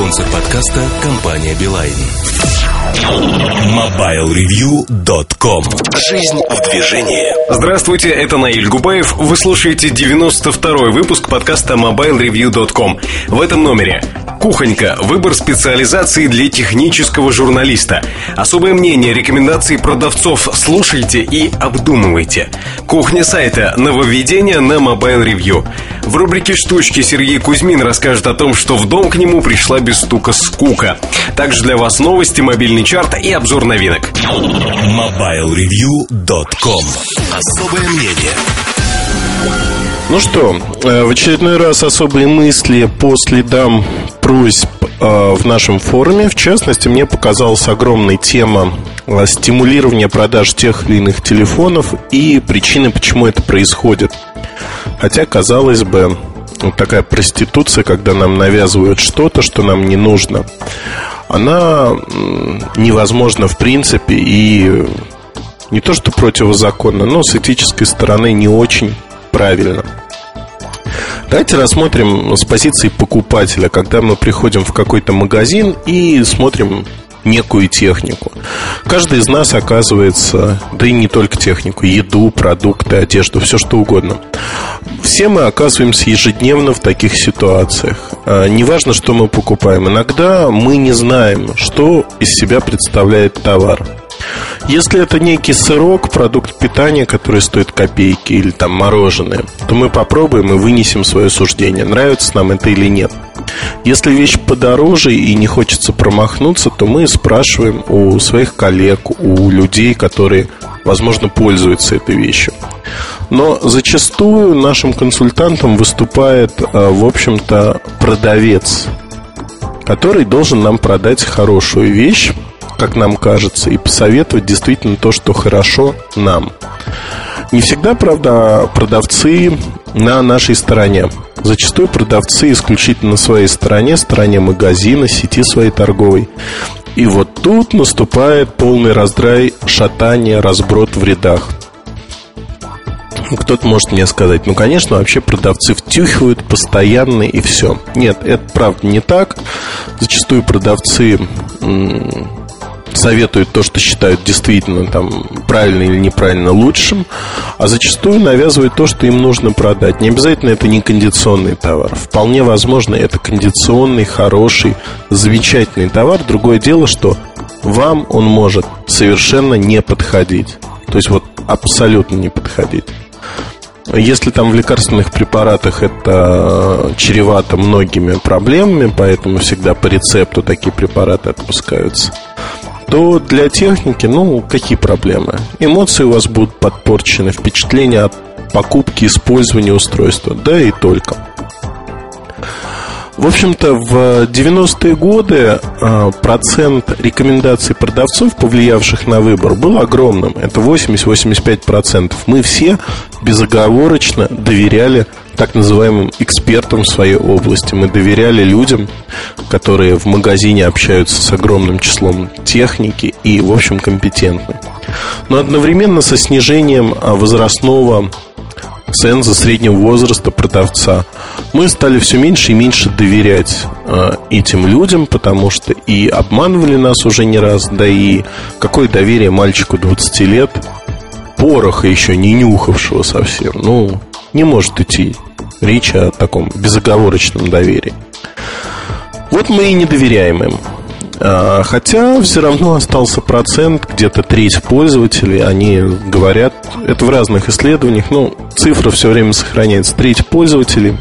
Спонсор подкаста – компания «Билайн». MobileReview.com Жизнь в движении Здравствуйте, это Наиль Губаев. Вы слушаете 92-й выпуск подкаста MobileReview.com. В этом номере Кухонька. Выбор специализации для технического журналиста. Особое мнение, рекомендации продавцов слушайте и обдумывайте. Кухня сайта. Нововведение на Mobile Review. В рубрике «Штучки» Сергей Кузьмин расскажет о том, что в дом к нему пришла без стука скука. Также для вас новости, мобильный чарт и обзор новинок. MobileReview.com Особое мнение ну что, э, в очередной раз особые мысли по следам просьб э, в нашем форуме. В частности, мне показалась огромная тема э, стимулирования продаж тех или иных телефонов и причины, почему это происходит. Хотя, казалось бы, вот такая проституция, когда нам навязывают что-то, что нам не нужно, она невозможна в принципе и не то что противозаконно, но с этической стороны не очень правильно. Давайте рассмотрим с позиции покупателя, когда мы приходим в какой-то магазин и смотрим некую технику. Каждый из нас оказывается, да и не только технику, еду, продукты, одежду, все что угодно. Все мы оказываемся ежедневно в таких ситуациях. А, неважно, что мы покупаем. Иногда мы не знаем, что из себя представляет товар. Если это некий сырок, продукт питания, который стоит копейки или там мороженое, то мы попробуем и вынесем свое суждение, нравится нам это или нет. Если вещь подороже и не хочется промахнуться, то мы спрашиваем у своих коллег, у людей, которые, возможно, пользуются этой вещью. Но зачастую нашим консультантом выступает, э, в общем-то, продавец, который должен нам продать хорошую вещь, как нам кажется, и посоветовать действительно то, что хорошо нам. Не всегда, правда, продавцы на нашей стороне. Зачастую продавцы исключительно на своей стороне, стороне магазина, сети своей торговой. И вот тут наступает полный раздрай, шатание, разброд в рядах. Кто-то может мне сказать, ну, конечно, вообще продавцы втюхивают постоянно и все. Нет, это правда не так. Зачастую продавцы советуют то, что считают действительно там правильно или неправильно лучшим, а зачастую навязывают то, что им нужно продать. Не обязательно это не кондиционный товар. Вполне возможно, это кондиционный, хороший, замечательный товар. Другое дело, что вам он может совершенно не подходить. То есть вот абсолютно не подходить. Если там в лекарственных препаратах это чревато многими проблемами, поэтому всегда по рецепту такие препараты отпускаются то для техники, ну, какие проблемы? Эмоции у вас будут подпорчены, впечатления от покупки, использования устройства, да и только. В общем-то, в 90-е годы а, процент рекомендаций продавцов, повлиявших на выбор, был огромным. Это 80-85%. Мы все безоговорочно доверяли так называемым экспертам в своей области. Мы доверяли людям, которые в магазине общаются с огромным числом техники и, в общем, компетентны. Но одновременно со снижением а, возрастного ценза среднего возраста продавца мы стали все меньше и меньше доверять э, этим людям, потому что и обманывали нас уже не раз, да и какое доверие мальчику 20 лет, пороха еще не нюхавшего совсем, ну, не может идти речь о таком безоговорочном доверии. Вот мы и не доверяем им. А, хотя все равно остался процент, где-то треть пользователей, они говорят, это в разных исследованиях, но цифра все время сохраняется, треть пользователей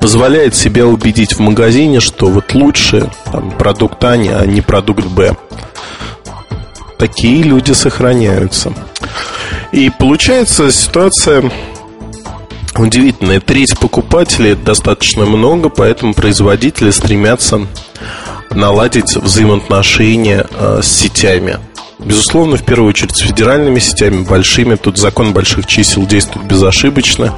позволяет себя убедить в магазине, что вот лучше там, продукт А, а не продукт Б. Такие люди сохраняются. И получается ситуация удивительная. Треть покупателей достаточно много, поэтому производители стремятся наладить взаимоотношения э, с сетями. Безусловно, в первую очередь с федеральными сетями, большими. Тут закон больших чисел действует безошибочно.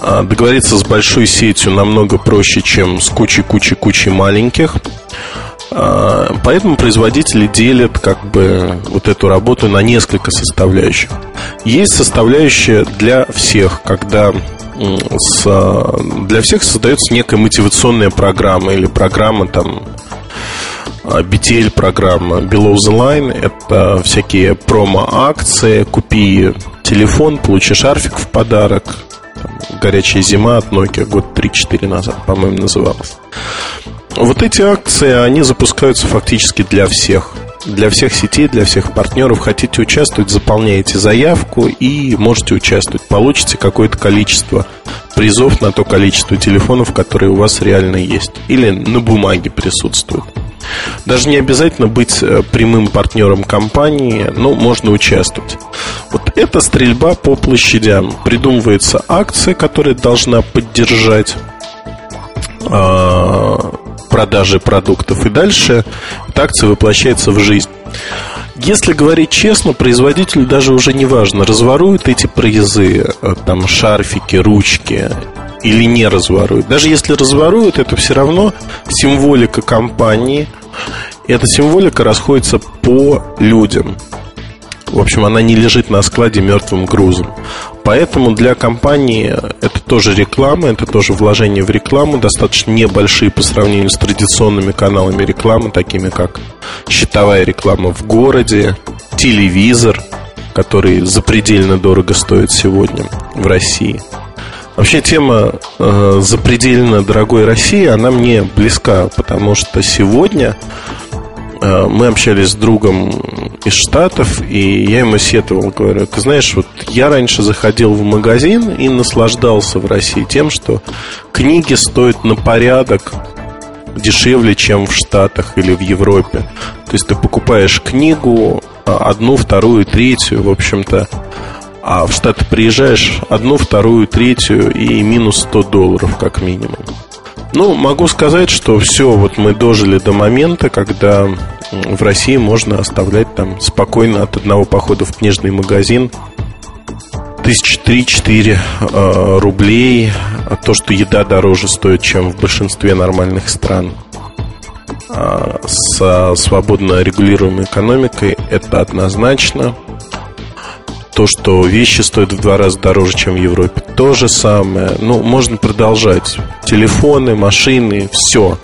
А договориться с большой сетью намного проще, чем с кучей-кучей-кучей маленьких. А, поэтому производители делят как бы вот эту работу на несколько составляющих. Есть составляющая для всех, когда с, для всех создается некая мотивационная программа или программа там BTL программа Below the Line Это всякие промо-акции Купи телефон, получи шарфик в подарок там, Горячая зима от Nokia Год 3-4 назад, по-моему, называлась Вот эти акции, они запускаются фактически для всех для всех сетей, для всех партнеров. Хотите участвовать, заполняете заявку и можете участвовать. Получите какое-то количество призов на то количество телефонов, которые у вас реально есть. Или на бумаге присутствуют. Даже не обязательно быть э, прямым партнером компании, но можно участвовать. Вот эта стрельба по площадям. Придумывается акция, которая должна поддержать а, продажи продуктов. И дальше эта акция воплощается в жизнь. Если говорить честно, производителю даже уже не важно, разворуют эти призы, э, там шарфики, ручки или не разворуют. Даже если разворуют, это все равно символика компании. И эта символика расходится по людям. В общем, она не лежит на складе мертвым грузом. Поэтому для компании это тоже реклама, это тоже вложение в рекламу, достаточно небольшие по сравнению с традиционными каналами рекламы, такими как счетовая реклама в городе, телевизор, который запредельно дорого стоит сегодня в России – Вообще тема э, запредельно дорогой России, она мне близка, потому что сегодня э, мы общались с другом из Штатов, и я ему сетовал, говорю, ты знаешь, вот я раньше заходил в магазин и наслаждался в России тем, что книги стоят на порядок дешевле, чем в Штатах или в Европе. То есть ты покупаешь книгу, а, одну, вторую, третью, в общем-то, а в Штаты приезжаешь одну, вторую, третью и минус 100 долларов как минимум. Ну, могу сказать, что все, вот мы дожили до момента, когда в России можно оставлять там спокойно от одного похода в книжный магазин тысяч три-четыре э, рублей. А то, что еда дороже стоит, чем в большинстве нормальных стран э, с свободно регулируемой экономикой, это однозначно. То, что вещи стоят в два раза дороже, чем в Европе, то же самое. Ну, можно продолжать. Телефоны, машины, все.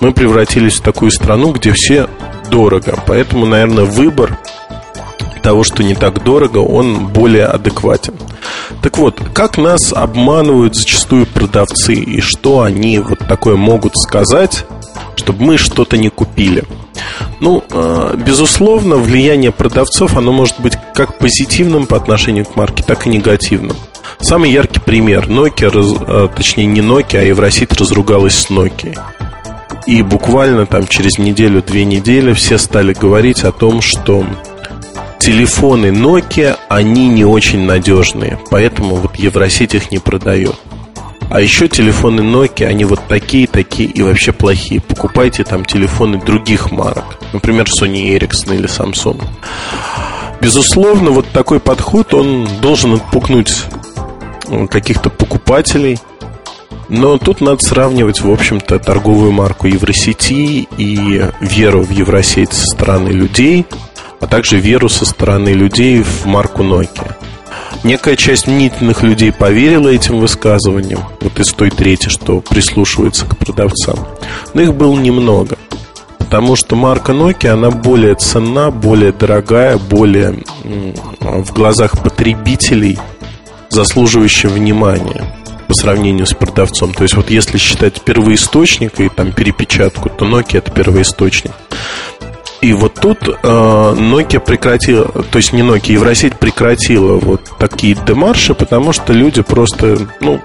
Мы превратились в такую страну, где все дорого. Поэтому, наверное, выбор того, что не так дорого, он более адекватен. Так вот, как нас обманывают зачастую продавцы и что они вот такое могут сказать, чтобы мы что-то не купили – ну, э, безусловно, влияние продавцов, оно может быть как позитивным по отношению к марке, так и негативным. Самый яркий пример. Nokia, э, точнее не Nokia, а Евросеть разругалась с Nokia. И буквально там через неделю-две недели все стали говорить о том, что телефоны Nokia, они не очень надежные. Поэтому вот Евросеть их не продает. А еще телефоны Nokia, они вот такие, такие и вообще плохие. Покупайте там телефоны других марок. Например, Sony Ericsson или Samsung. Безусловно, вот такой подход, он должен отпугнуть э, каких-то покупателей. Но тут надо сравнивать, в общем-то, торговую марку Евросети и веру в Евросеть со стороны людей, а также веру со стороны людей в марку Nokia. Некая часть мнительных людей поверила этим высказываниям, вот из той трети, что прислушивается к продавцам. Но их было немного. Потому что марка Nokia, она более ценна, более дорогая, более в глазах потребителей заслуживающая внимания по сравнению с продавцом. То есть вот если считать первоисточник и там перепечатку, то Nokia это первоисточник. И вот тут э, Nokia прекратила, то есть не Nokia, Евросеть прекратила вот такие демарши, потому что люди просто, ну,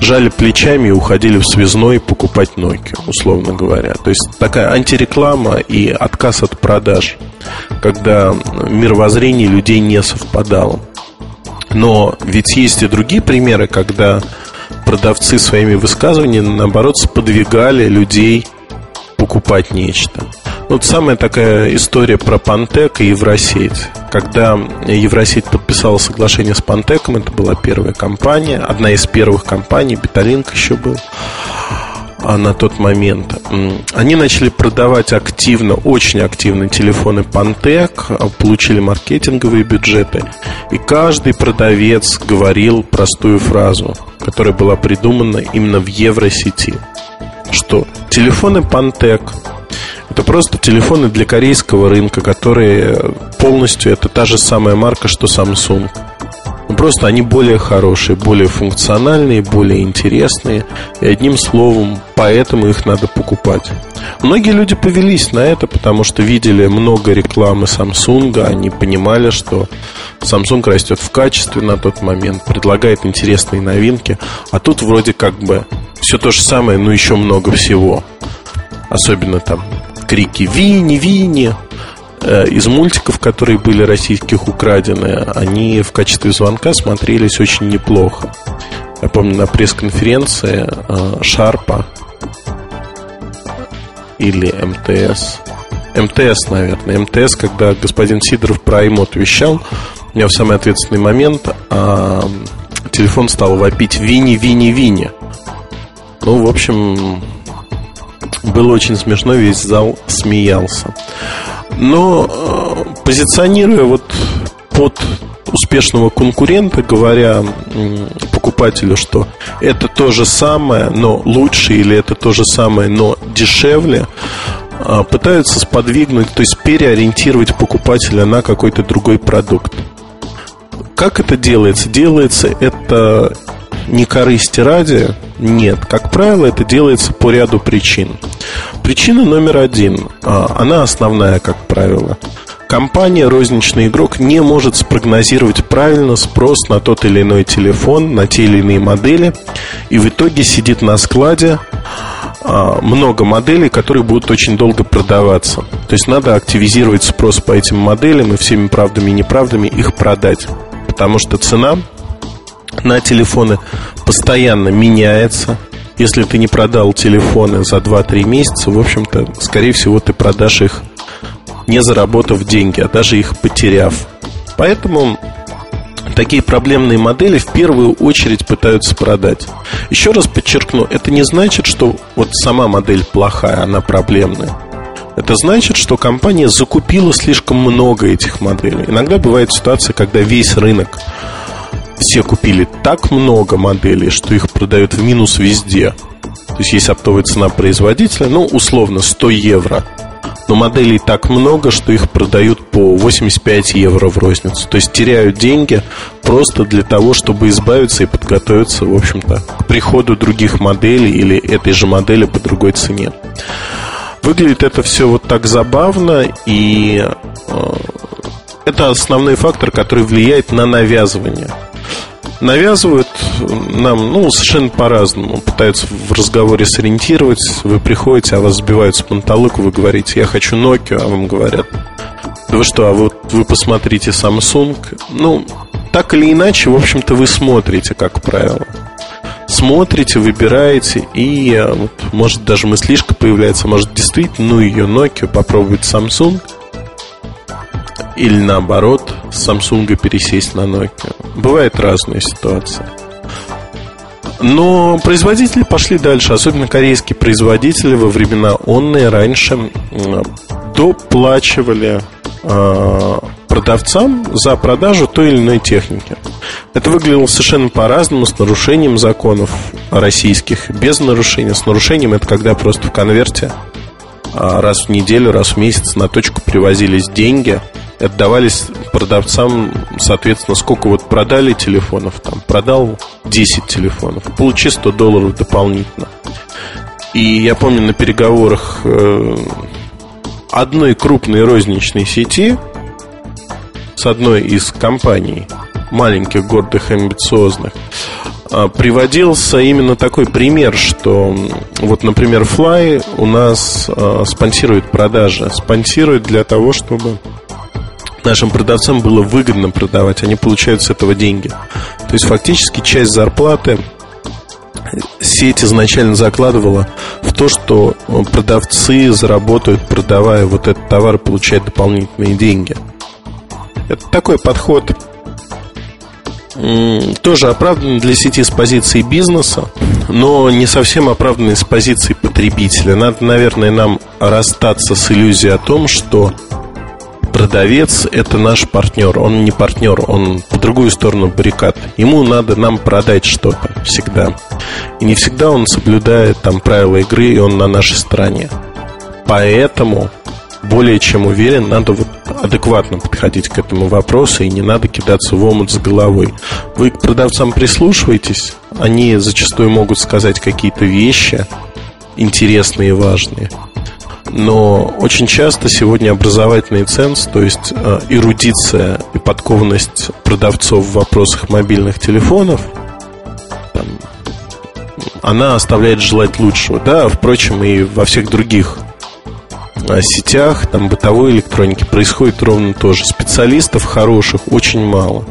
жали плечами и уходили в связной покупать Nokia, условно говоря. То есть такая антиреклама и отказ от продаж, когда мировоззрение людей не совпадало. Но ведь есть и другие примеры, когда продавцы своими высказываниями, наоборот, сподвигали людей покупать нечто. Вот самая такая история про Пантек и Евросеть. Когда Евросеть подписала соглашение с Пантеком, это была первая компания, одна из первых компаний, Беталинк еще был. а, на тот момент. Они начали продавать активно, очень активно телефоны Pantec, а, получили маркетинговые бюджеты. И каждый продавец говорил простую фразу, которая была придумана именно в Евросети. Что телефоны Pantec это просто телефоны для корейского рынка, которые полностью это та же самая марка, что Samsung. Ну, просто они более хорошие, более функциональные, более интересные. И одним словом, поэтому их надо покупать. Многие люди повелись на это, потому что видели много рекламы Samsung, они понимали, что Samsung растет в качестве на тот момент, предлагает интересные новинки, а тут вроде как бы все то же самое, но еще много всего. Особенно там крики «Вини, Вини!» Э, из мультиков, которые были российских украдены, они в качестве звонка смотрелись очень неплохо. Я помню на пресс-конференции э, Шарпа или МТС. МТС, наверное. МТС, когда господин Сидоров про iMod вещал, у меня в самый ответственный момент а, телефон стал вопить «Вини, Вини, Вини». Ну, в общем, было очень смешно, весь зал смеялся. Но э, позиционируя вот под успешного конкурента, говоря покупателю, что это то же самое, но лучше, или это то же самое, но дешевле, э, пытаются сподвигнуть, то есть переориентировать покупателя на какой-то другой продукт. Как это делается? Делается это не корысти ради, нет. Как правило, это делается по ряду причин. Причина номер один, а, она основная, как правило. Компания, розничный игрок не может спрогнозировать правильно спрос на тот или иной телефон, на те или иные модели, и в итоге сидит на складе а, много моделей, которые будут очень долго продаваться. То есть надо активизировать спрос по этим моделям и всеми правдами и неправдами их продать. Потому что цена на телефоны постоянно меняется. Если ты не продал телефоны за 2-3 месяца, в общем-то, скорее всего, ты продашь их не заработав деньги, а даже их потеряв. Поэтому такие проблемные модели в первую очередь пытаются продать. Еще раз подчеркну, это не значит, что вот сама модель плохая, она проблемная. Это значит, что компания закупила слишком много этих моделей. Иногда бывает ситуация, когда весь рынок все купили так много моделей, что их продают в минус везде. То есть есть оптовая цена производителя, ну, условно, 100 евро. Но моделей так много, что их продают по 85 евро в розницу. То есть теряют деньги просто для того, чтобы избавиться и подготовиться, в общем-то, к приходу других моделей или этой же модели по другой цене. Выглядит это все вот так забавно, и э, это основной фактор, который влияет на навязывание навязывают нам, ну, совершенно по-разному. Пытаются в разговоре сориентировать. Вы приходите, а вас сбивают с панталыку, вы говорите, я хочу Nokia, а вам говорят, да вы что, а вот вы посмотрите Samsung. Ну, так или иначе, в общем-то, вы смотрите, как правило. Смотрите, выбираете, и э, вот, может даже мыслишка появляется, может действительно, ну ее Nokia, попробовать Samsung – или наоборот, с Samsung пересесть на Nokia. Бывают разные ситуации. Но производители пошли дальше, особенно корейские производители во времена онные раньше доплачивали э, продавцам за продажу той или иной техники. Это выглядело совершенно по-разному, с нарушением законов российских, без нарушения. С нарушением это когда просто в конверте а, раз в неделю, раз в месяц на точку привозились деньги – отдавались продавцам, соответственно, сколько вот продали телефонов, там, продал 10 телефонов, получи 100 долларов дополнительно. И я помню на переговорах э, одной крупной розничной сети с одной из компаний, маленьких, гордых, амбициозных, э, приводился именно такой пример, что вот, например, Fly у нас э, спонсирует продажи, спонсирует для того, чтобы нашим продавцам было выгодно продавать, они получают с этого деньги. То есть фактически часть зарплаты сеть изначально закладывала в то, что продавцы заработают, продавая вот этот товар, получают дополнительные деньги. Это такой подход тоже оправданный для сети с позиции бизнеса, но не совсем оправданный с позиции потребителя. Надо, наверное, нам расстаться с иллюзией о том, что продавец – это наш партнер. Он не партнер, он по другую сторону баррикад. Ему надо нам продать что-то всегда. И не всегда он соблюдает там правила игры, и он на нашей стороне. Поэтому более чем уверен, надо вот адекватно подходить к этому вопросу и не надо кидаться в омут с головой. Вы к продавцам прислушиваетесь, они зачастую могут сказать какие-то вещи интересные и важные. Но очень часто сегодня образовательный ценз, то есть э, эрудиция и подкованность продавцов в вопросах мобильных телефонов, там, она оставляет желать лучшего. Да, впрочем, и во всех других сетях, там, бытовой электроники происходит ровно то же. Специалистов хороших очень мало.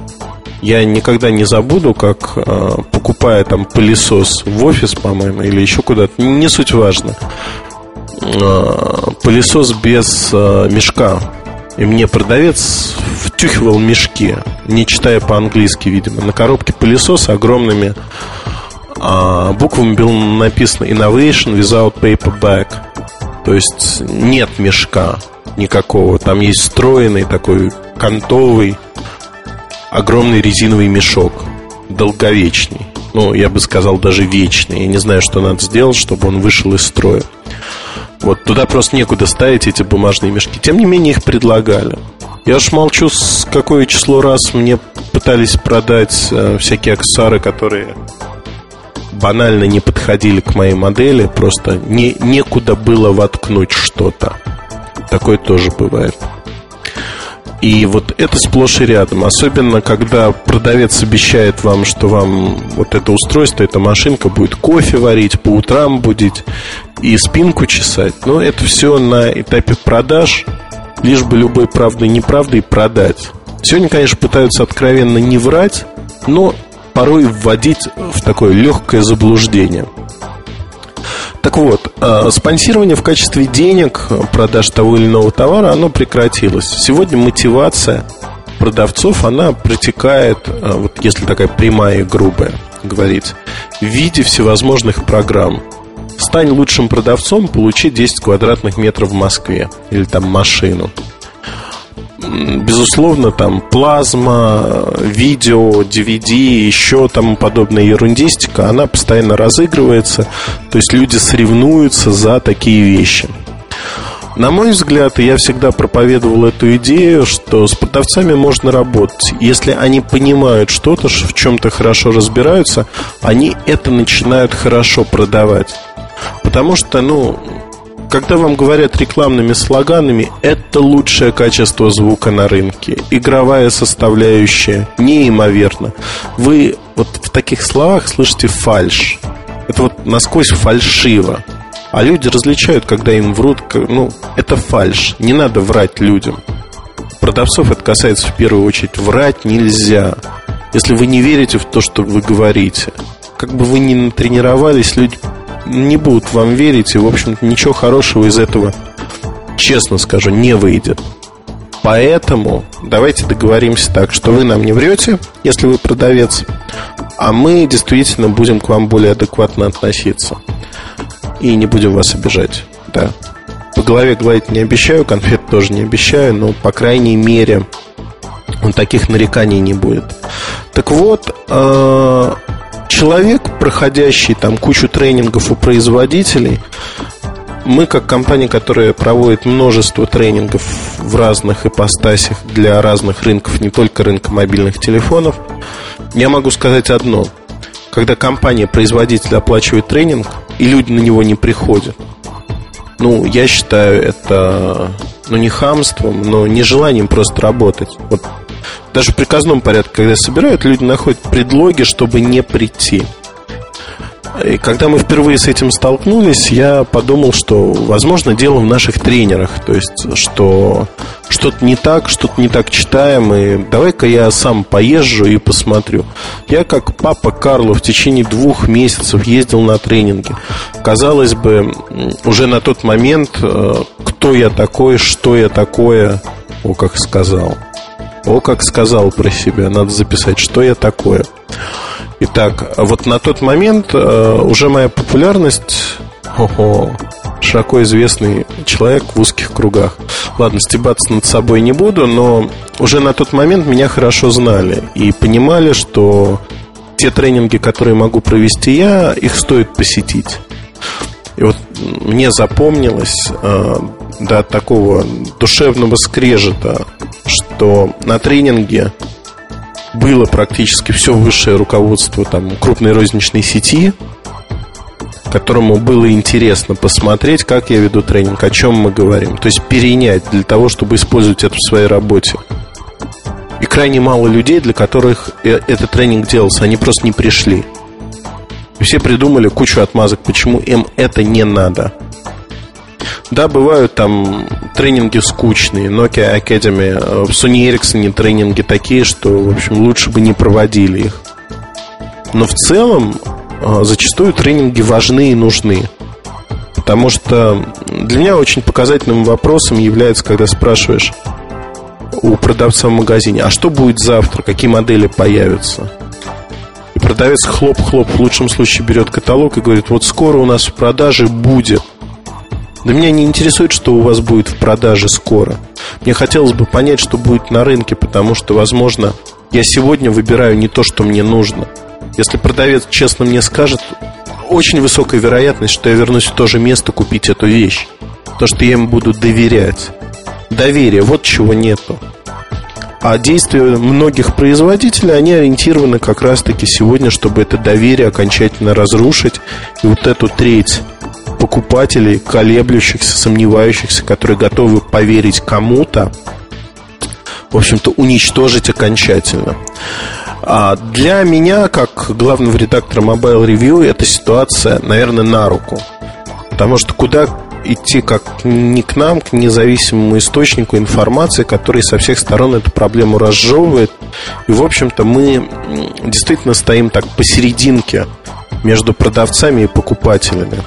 Я никогда не забуду, как э, покупая там пылесос в офис, по-моему, или еще куда-то, не суть важно. Э, пылесос без э, мешка. И мне продавец втюхивал мешки, не читая по-английски, видимо. На коробке пылесоса огромными э, буквами было написано Innovation without paper bag. То есть нет мешка никакого. Там есть встроенный такой кантовый огромный резиновый мешок, долговечный. Ну, я бы сказал, даже вечный. Я не знаю, что надо сделать, чтобы он вышел из строя. Вот туда просто некуда ставить эти бумажные мешки. Тем не менее, их предлагали. Я уж молчу, с какое число раз мне пытались продать э, всякие аксессуары, которые банально не подходили к моей модели, просто не, некуда было воткнуть что-то. Такое тоже бывает. И вот это сплошь и рядом. Особенно, когда продавец обещает вам, что вам вот это устройство, эта машинка будет кофе варить, по утрам будет и спинку чесать. Но это все на этапе продаж, лишь бы любой правдой и неправдой продать. Сегодня, конечно, пытаются откровенно не врать, но порой вводить в такое легкое заблуждение. Так вот, спонсирование в качестве денег продаж того или иного товара, оно прекратилось. Сегодня мотивация продавцов, она протекает, э, вот если такая прямая и грубая говорить, в виде всевозможных программ. Стань лучшим продавцом, получи 10 квадратных метров в Москве или там машину безусловно, там плазма, видео, DVD, еще там подобная ерундистика, она постоянно разыгрывается, то есть люди соревнуются за такие вещи. На мой взгляд, я всегда проповедовал эту идею, что с продавцами можно работать. Если они понимают что-то, в чем-то хорошо разбираются, они это начинают хорошо продавать. Потому что, ну, когда вам говорят рекламными слоганами, это лучшее качество звука на рынке. Игровая составляющая неимоверно. Вы вот в таких словах слышите фальш. Это вот насквозь фальшиво. А люди различают, когда им врут, ну, это фальш. Не надо врать людям. Продавцов это касается в первую очередь. Врать нельзя. Если вы не верите в то, что вы говорите, как бы вы ни натренировались, люди не будут вам верить, и, в общем-то, ничего хорошего из этого, честно скажу, не выйдет. Поэтому давайте договоримся так, что вы нам не врете, если вы продавец, а мы действительно будем к вам более адекватно относиться. И не будем вас обижать. Да. По голове гладить не обещаю, конфет тоже не обещаю, но, по крайней мере, таких нареканий не будет. Так вот, э, человек, проходящий там кучу тренингов у производителей, мы, как компания, которая проводит множество тренингов в разных ипостасях для разных рынков, не только рынка мобильных телефонов, я могу сказать одно. Когда компания-производитель оплачивает тренинг, и люди на него не приходят, ну, я считаю это, ну, не хамством, но нежеланием просто работать. Вот даже в приказном порядке, когда собирают, люди находят предлоги, чтобы не прийти. И когда мы впервые с этим столкнулись, я подумал, что, возможно, дело в наших тренерах. То есть, что что-то не так, что-то не так читаем, и давай-ка я сам поезжу и посмотрю. Я, как папа Карло, в течение двух месяцев ездил на тренинги. Казалось бы, уже на тот момент, э, кто я такой, что я такое, о, как сказал. О, как сказал про себя, надо записать, что я такое. Итак, вот на тот момент э, уже моя популярность Ого, широко известный человек в узких кругах. Ладно, стебаться над собой не буду, но уже на тот момент меня хорошо знали и понимали, что те тренинги, которые могу провести я, их стоит посетить. И вот мне запомнилось э, до такого душевного скрежета, что на тренинге было практически все высшее руководство там, крупной розничной сети, которому было интересно посмотреть, как я веду тренинг, о чем мы говорим. То есть перенять для того, чтобы использовать это в своей работе. И крайне мало людей, для которых э, этот тренинг делался, они просто не пришли. Все придумали кучу отмазок, почему им это не надо. Да, бывают там тренинги скучные, Nokia Academy, э, в Sony Ericsson тренинги такие, что, в общем, лучше бы не проводили их. Но в целом э, зачастую тренинги важны и нужны. Потому что для меня очень показательным вопросом является, когда спрашиваешь у продавца в магазине, а что будет завтра, какие модели появятся – и продавец хлоп-хлоп в лучшем случае берет каталог и говорит, вот скоро у нас в продаже будет. Да меня не интересует, что у вас будет в продаже скоро. Мне хотелось бы понять, что будет на рынке, потому что, возможно, я сегодня выбираю не то, что мне нужно. Если продавец честно мне скажет, очень высокая вероятность, что я вернусь в то же место купить эту вещь. То, что я им буду доверять. Доверие, вот чего нету. А действия многих производителей, они ориентированы как раз-таки сегодня, чтобы это доверие окончательно разрушить. И вот эту треть покупателей, колеблющихся, сомневающихся, которые готовы поверить кому-то, в общем-то, уничтожить окончательно. А для меня, как главного редактора Mobile Review, эта ситуация, наверное, на руку. Потому что куда идти как не к нам, к независимому источнику информации, который со всех сторон эту проблему разжевывает. И, в общем-то, мы действительно стоим так посерединке между продавцами и покупателями.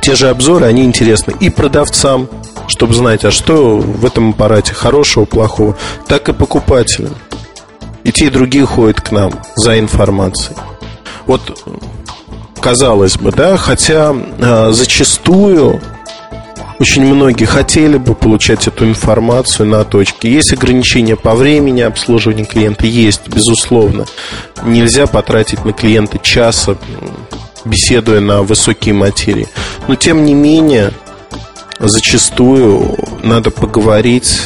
Те же обзоры, они интересны и продавцам, чтобы знать, а что в этом аппарате хорошего, плохого, так и покупателям. И те, и другие ходят к нам за информацией. Вот казалось бы, да, хотя э, зачастую очень многие хотели бы получать эту информацию на точке. Есть ограничения по времени обслуживания клиента, есть, безусловно. Нельзя потратить на клиента часа, беседуя на высокие материи. Но тем не менее, зачастую надо поговорить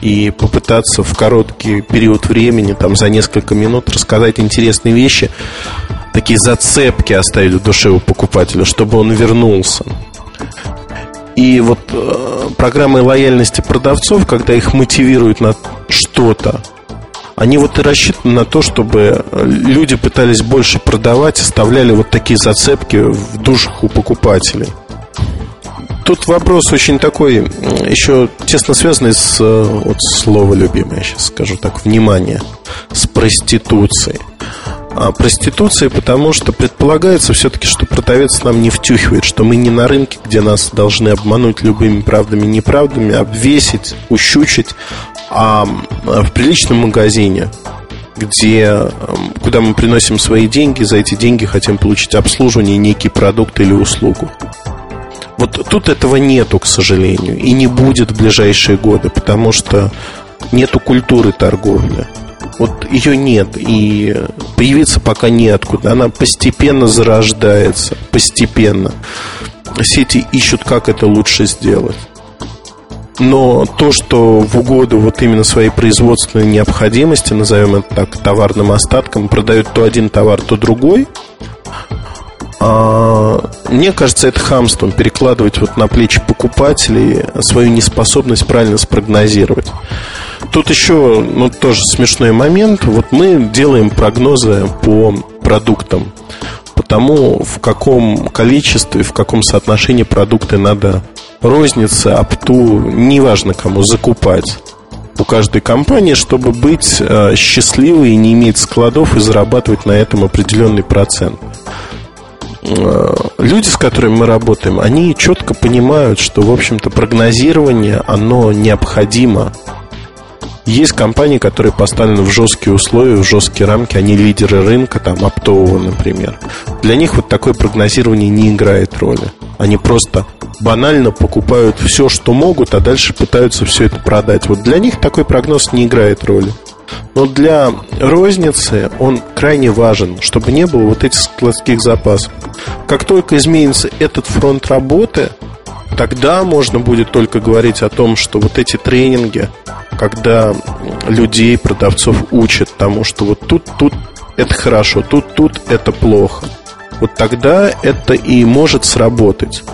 и попытаться в короткий период времени, там за несколько минут, рассказать интересные вещи, такие зацепки оставить в душе у покупателя, чтобы он вернулся. И вот э, программы лояльности продавцов, когда их мотивируют на что-то, они вот и рассчитаны на то, чтобы люди пытались больше продавать, оставляли вот такие зацепки в душах у покупателей. Тут вопрос очень такой, еще тесно связанный с, э, вот слово любимое, сейчас скажу так, внимание, с проституцией. А, проституции, потому что предполагается все-таки, что продавец нам не втюхивает, что мы не на рынке, где нас должны обмануть любыми правдами и неправдами, обвесить, ущучить, а в приличном магазине, где, куда мы приносим свои деньги, за эти деньги хотим получить обслуживание, некий продукт или услугу. Вот тут этого нету, к сожалению, и не будет в ближайшие годы, потому что нету культуры торговли. Вот ее нет, и появиться пока неоткуда. Она постепенно зарождается, постепенно. Сети ищут, как это лучше сделать. Но то, что в угоду вот именно своей производственной необходимости, назовем это так, товарным остатком, продают то один товар, то другой, а, мне кажется, это хамством перекладывать вот на плечи покупателей свою неспособность правильно спрогнозировать. Тут еще, ну, тоже смешной момент. Вот мы делаем прогнозы по продуктам, по тому, в каком количестве, в каком соотношении продукты надо рознице, опту, неважно кому, закупать у каждой компании, чтобы быть э, счастливой и не иметь складов и зарабатывать на этом определенный процент. Э, люди, с которыми мы работаем, они четко понимают, что, в общем-то, прогнозирование, оно необходимо Есть компании, которые поставлены в жесткие условия, в жесткие рамки, они лидеры рынка, там, оптового, например. Для них вот такое прогнозирование не играет роли. Они просто банально покупают все, что могут, а дальше пытаются все это продать. Вот для них такой прогноз не играет роли. Но для розницы он крайне важен, чтобы не было вот этих складских запасов. Как только изменится этот фронт работы, тогда можно будет только говорить о том, что вот эти тренинги, когда людей, продавцов учат тому, что вот тут, тут это хорошо, тут, тут это плохо. Вот тогда это и может сработать.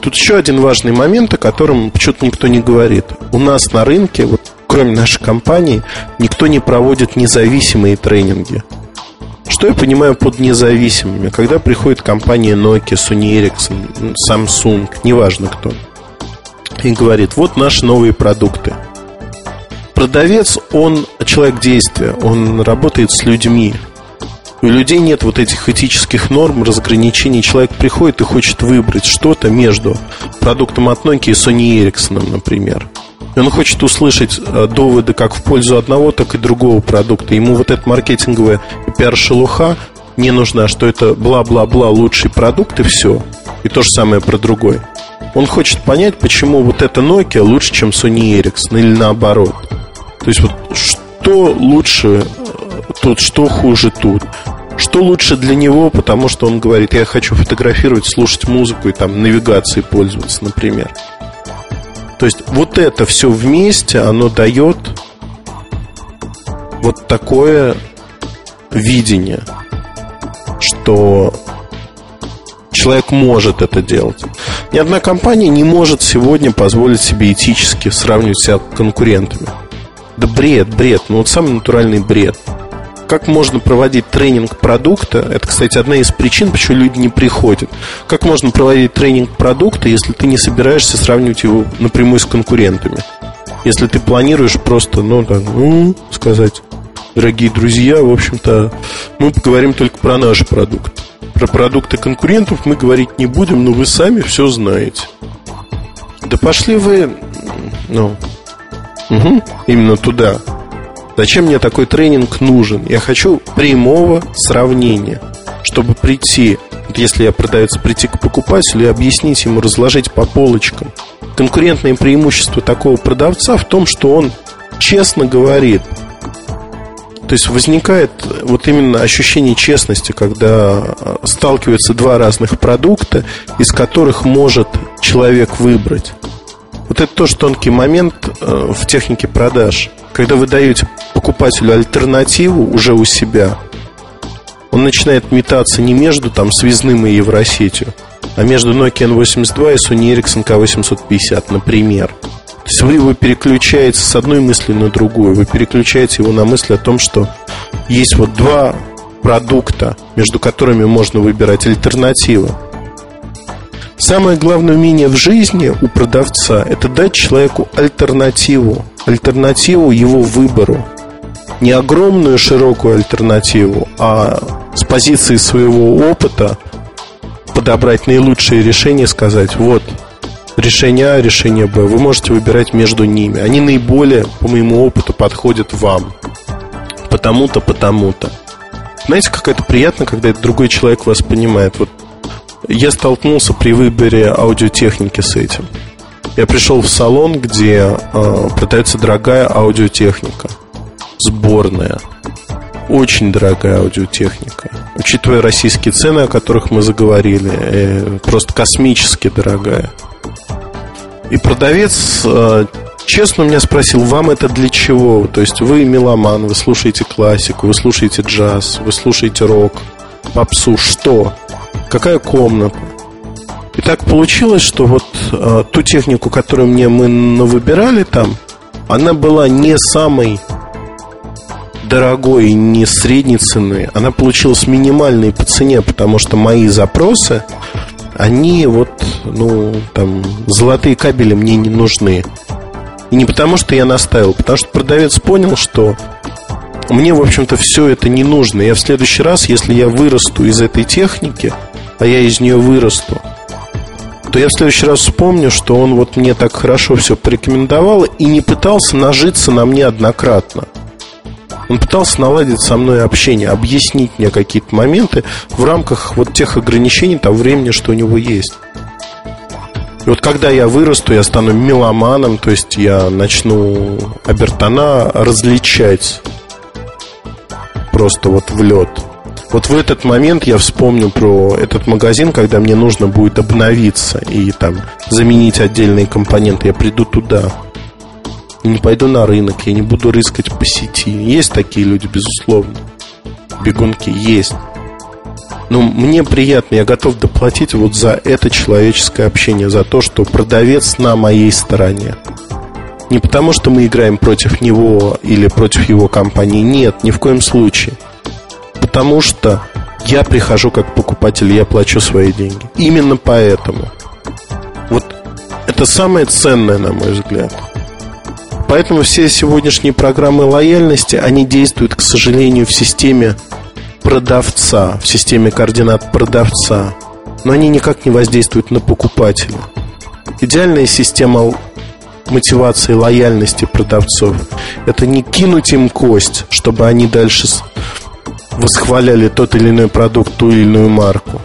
Тут еще один важный момент, о котором почему-то никто не говорит. У нас на рынке, вот кроме нашей компании, никто не проводит независимые тренинги. Что я понимаю под независимыми? Когда приходит компания Nokia, Sony Ericsson, Samsung, неважно кто, и говорит, вот наши новые продукты. Продавец, он человек действия, он работает с людьми. У людей нет вот этих этических норм, разграничений. Человек приходит и хочет выбрать что-то между продуктом от Nokia и Sony Ericsson, например. Он хочет услышать э, доводы как в пользу одного, так и другого продукта. Ему вот эта маркетинговая пиар-шелуха не нужна, что это бла-бла-бла лучший продукт и все. И то же самое про другой. Он хочет понять, почему вот эта Nokia лучше, чем Sony Ericsson или наоборот. То есть вот что лучше э, тут, что хуже тут. Что лучше для него, потому что он говорит, я хочу фотографировать, слушать музыку и там навигацией пользоваться, например. То есть вот это все вместе, оно дает вот такое видение, что человек может это делать. Ни одна компания не может сегодня позволить себе этически сравнивать себя с конкурентами. Да бред, бред, ну вот самый натуральный бред – как можно проводить тренинг продукта, это, кстати, одна из причин, почему люди не приходят. Как можно проводить тренинг продукта, если ты не собираешься сравнивать его напрямую с конкурентами? Если ты планируешь просто, ну, да, ну, сказать, дорогие друзья, в общем-то, мы поговорим только про наш продукт. Про продукты конкурентов мы говорить не будем, но вы сами все знаете. Да пошли вы, ну, угу, именно туда. Зачем мне такой тренинг нужен? Я хочу прямого сравнения, чтобы прийти, если я продавец, прийти к покупателю и объяснить ему, разложить по полочкам. Конкурентное преимущество такого продавца в том, что он честно говорит. То есть возникает вот именно ощущение честности, когда э, сталкиваются два разных продукта, из которых может человек выбрать. Вот это тоже тонкий момент э, в технике продаж. Когда вы даете покупателю альтернативу уже у себя, он начинает метаться не между там связным и Евросетью, а между Nokia N82 и Sony Ericsson K850, например. То есть вы его переключаете с одной мысли на другую, вы переключаете его на мысль о том, что есть вот два продукта, между которыми можно выбирать альтернативы. Самое главное умение в жизни у продавца – это дать человеку альтернативу, альтернативу его выбору. Не огромную широкую альтернативу, а с позиции своего опыта подобрать наилучшие решения, сказать, вот, решение А, решение Б, вы можете выбирать между ними. Они наиболее, по моему опыту, подходят вам. Потому-то, потому-то. Знаете, как это приятно, когда другой человек вас понимает. Вот я столкнулся при выборе аудиотехники с этим. Я пришел в салон, где э, продается дорогая аудиотехника, сборная, очень дорогая аудиотехника. Учитывая российские цены, о которых мы заговорили, э, просто космически дорогая. И продавец э, честно меня спросил, вам это для чего? То есть вы меломан, вы слушаете классику, вы слушаете джаз, вы слушаете рок, попсу, что? какая комната. И так получилось, что вот э, ту технику, которую мне мы выбирали там, она была не самой дорогой, не средней цены. Она получилась минимальной по цене, потому что мои запросы, они вот, ну, там, золотые кабели мне не нужны. И не потому, что я наставил, потому что продавец понял, что мне, в общем-то, все это не нужно. Я в следующий раз, если я вырасту из этой техники, а я из нее вырасту, то я в следующий раз вспомню, что он вот мне так хорошо все порекомендовал и не пытался нажиться на мне однократно. Он пытался наладить со мной общение, объяснить мне какие-то моменты в рамках вот тех ограничений того времени, что у него есть. И вот когда я вырасту, я стану меломаном, то есть я начну Абертона различать просто вот в лед. Вот в этот момент я вспомню про этот магазин, когда мне нужно будет обновиться и там заменить отдельные компоненты. Я приду туда. Не пойду на рынок, я не буду рыскать по сети. Есть такие люди, безусловно. Бегунки есть. Но мне приятно, я готов доплатить вот за это человеческое общение, за то, что продавец на моей стороне. Не потому, что мы играем против него или против его компании. Нет, ни в коем случае. Потому что я прихожу как покупатель, я плачу свои деньги. Именно поэтому. Вот это самое ценное, на мой взгляд. Поэтому все сегодняшние программы лояльности, они действуют, к сожалению, в системе продавца, в системе координат продавца. Но они никак не воздействуют на покупателя. Идеальная система мотивации лояльности продавцов – это не кинуть им кость, чтобы они дальше восхваляли тот или иной продукт, ту или иную марку,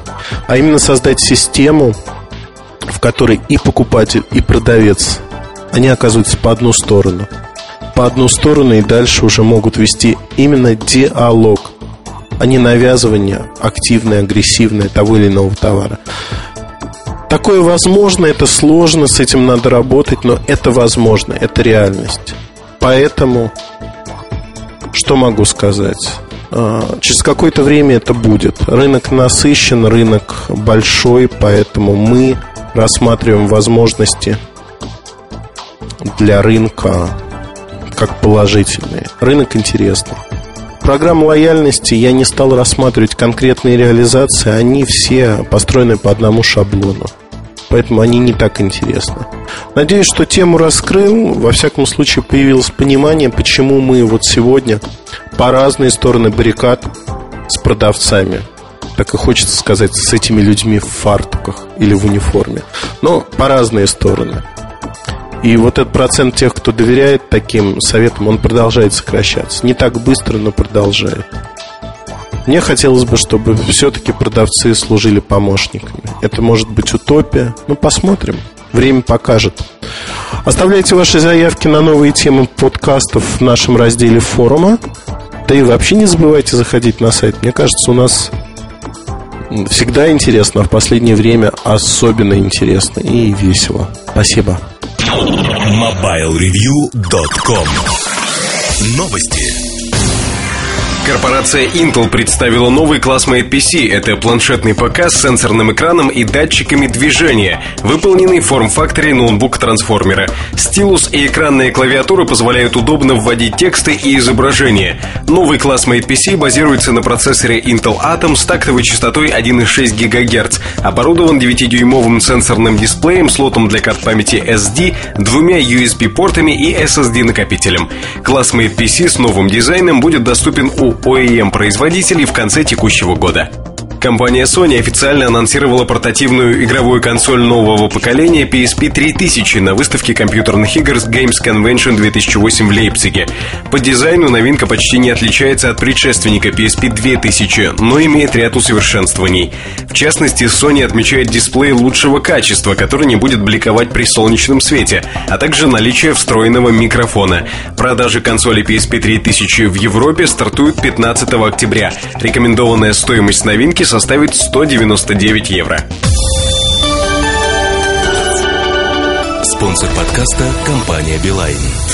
а именно создать систему, в которой и покупатель, и продавец они оказываются по одну сторону. По одну сторону и дальше уже могут вести именно диалог, а не навязывание активное, агрессивное того или иного товара. Такое возможно, это сложно, с этим надо работать, но это возможно, это реальность. Поэтому, что могу сказать? А, через какое-то время это будет. Рынок насыщен, рынок большой, поэтому мы рассматриваем возможности для рынка как положительные. Рынок интересный. Программ лояльности я не стал рассматривать конкретные реализации, они все построены по одному шаблону. Поэтому они не так интересны. Надеюсь, что тему раскрыл. Во всяком случае, появилось понимание, почему мы вот сегодня по разные стороны баррикад с продавцами. Так и хочется сказать, с этими людьми в фартуках или в униформе. Но по разные стороны. И вот этот процент тех, кто доверяет таким советам, он продолжает сокращаться. Не так быстро, но продолжает. Мне хотелось бы, чтобы все-таки продавцы служили помощниками. Это может быть утопия. Ну, посмотрим. Время покажет. Оставляйте ваши заявки на новые темы подкастов в нашем разделе форума. Да и вообще не забывайте заходить на сайт. Мне кажется, у нас всегда интересно, а в последнее время особенно интересно и весело. Спасибо. MobileReview.com Новости. Корпорация Intel представила новый класс Mate PC. Это планшетный ПК с сенсорным экраном и датчиками движения, выполненный в форм-факторе ноутбук-трансформера. Стилус и экранная клавиатура позволяют удобно вводить тексты и изображения. Новый класс Mate PC базируется на процессоре Intel Atom с тактовой частотой 1,6 ГГц, оборудован 9-дюймовым сенсорным дисплеем, слотом для карт памяти SD, двумя USB-портами и SSD-накопителем. Класс Mate PC с новым дизайном будет доступен у OEM-производителей в конце текущего года. Компания Sony официально анонсировала портативную игровую консоль нового поколения PSP 3000 на выставке компьютерных игр Games Convention 2008 в Лейпциге. По дизайну новинка почти не отличается от предшественника PSP 2000, но имеет ряд усовершенствований. В частности, Sony отмечает дисплей лучшего качества, который не будет бликовать при солнечном свете, а также наличие встроенного микрофона. Продажи консоли PSP 3000 в Европе стартуют 15 октября. Рекомендованная стоимость новинки составит 199 евро. Спонсор подкаста – компания «Билайн».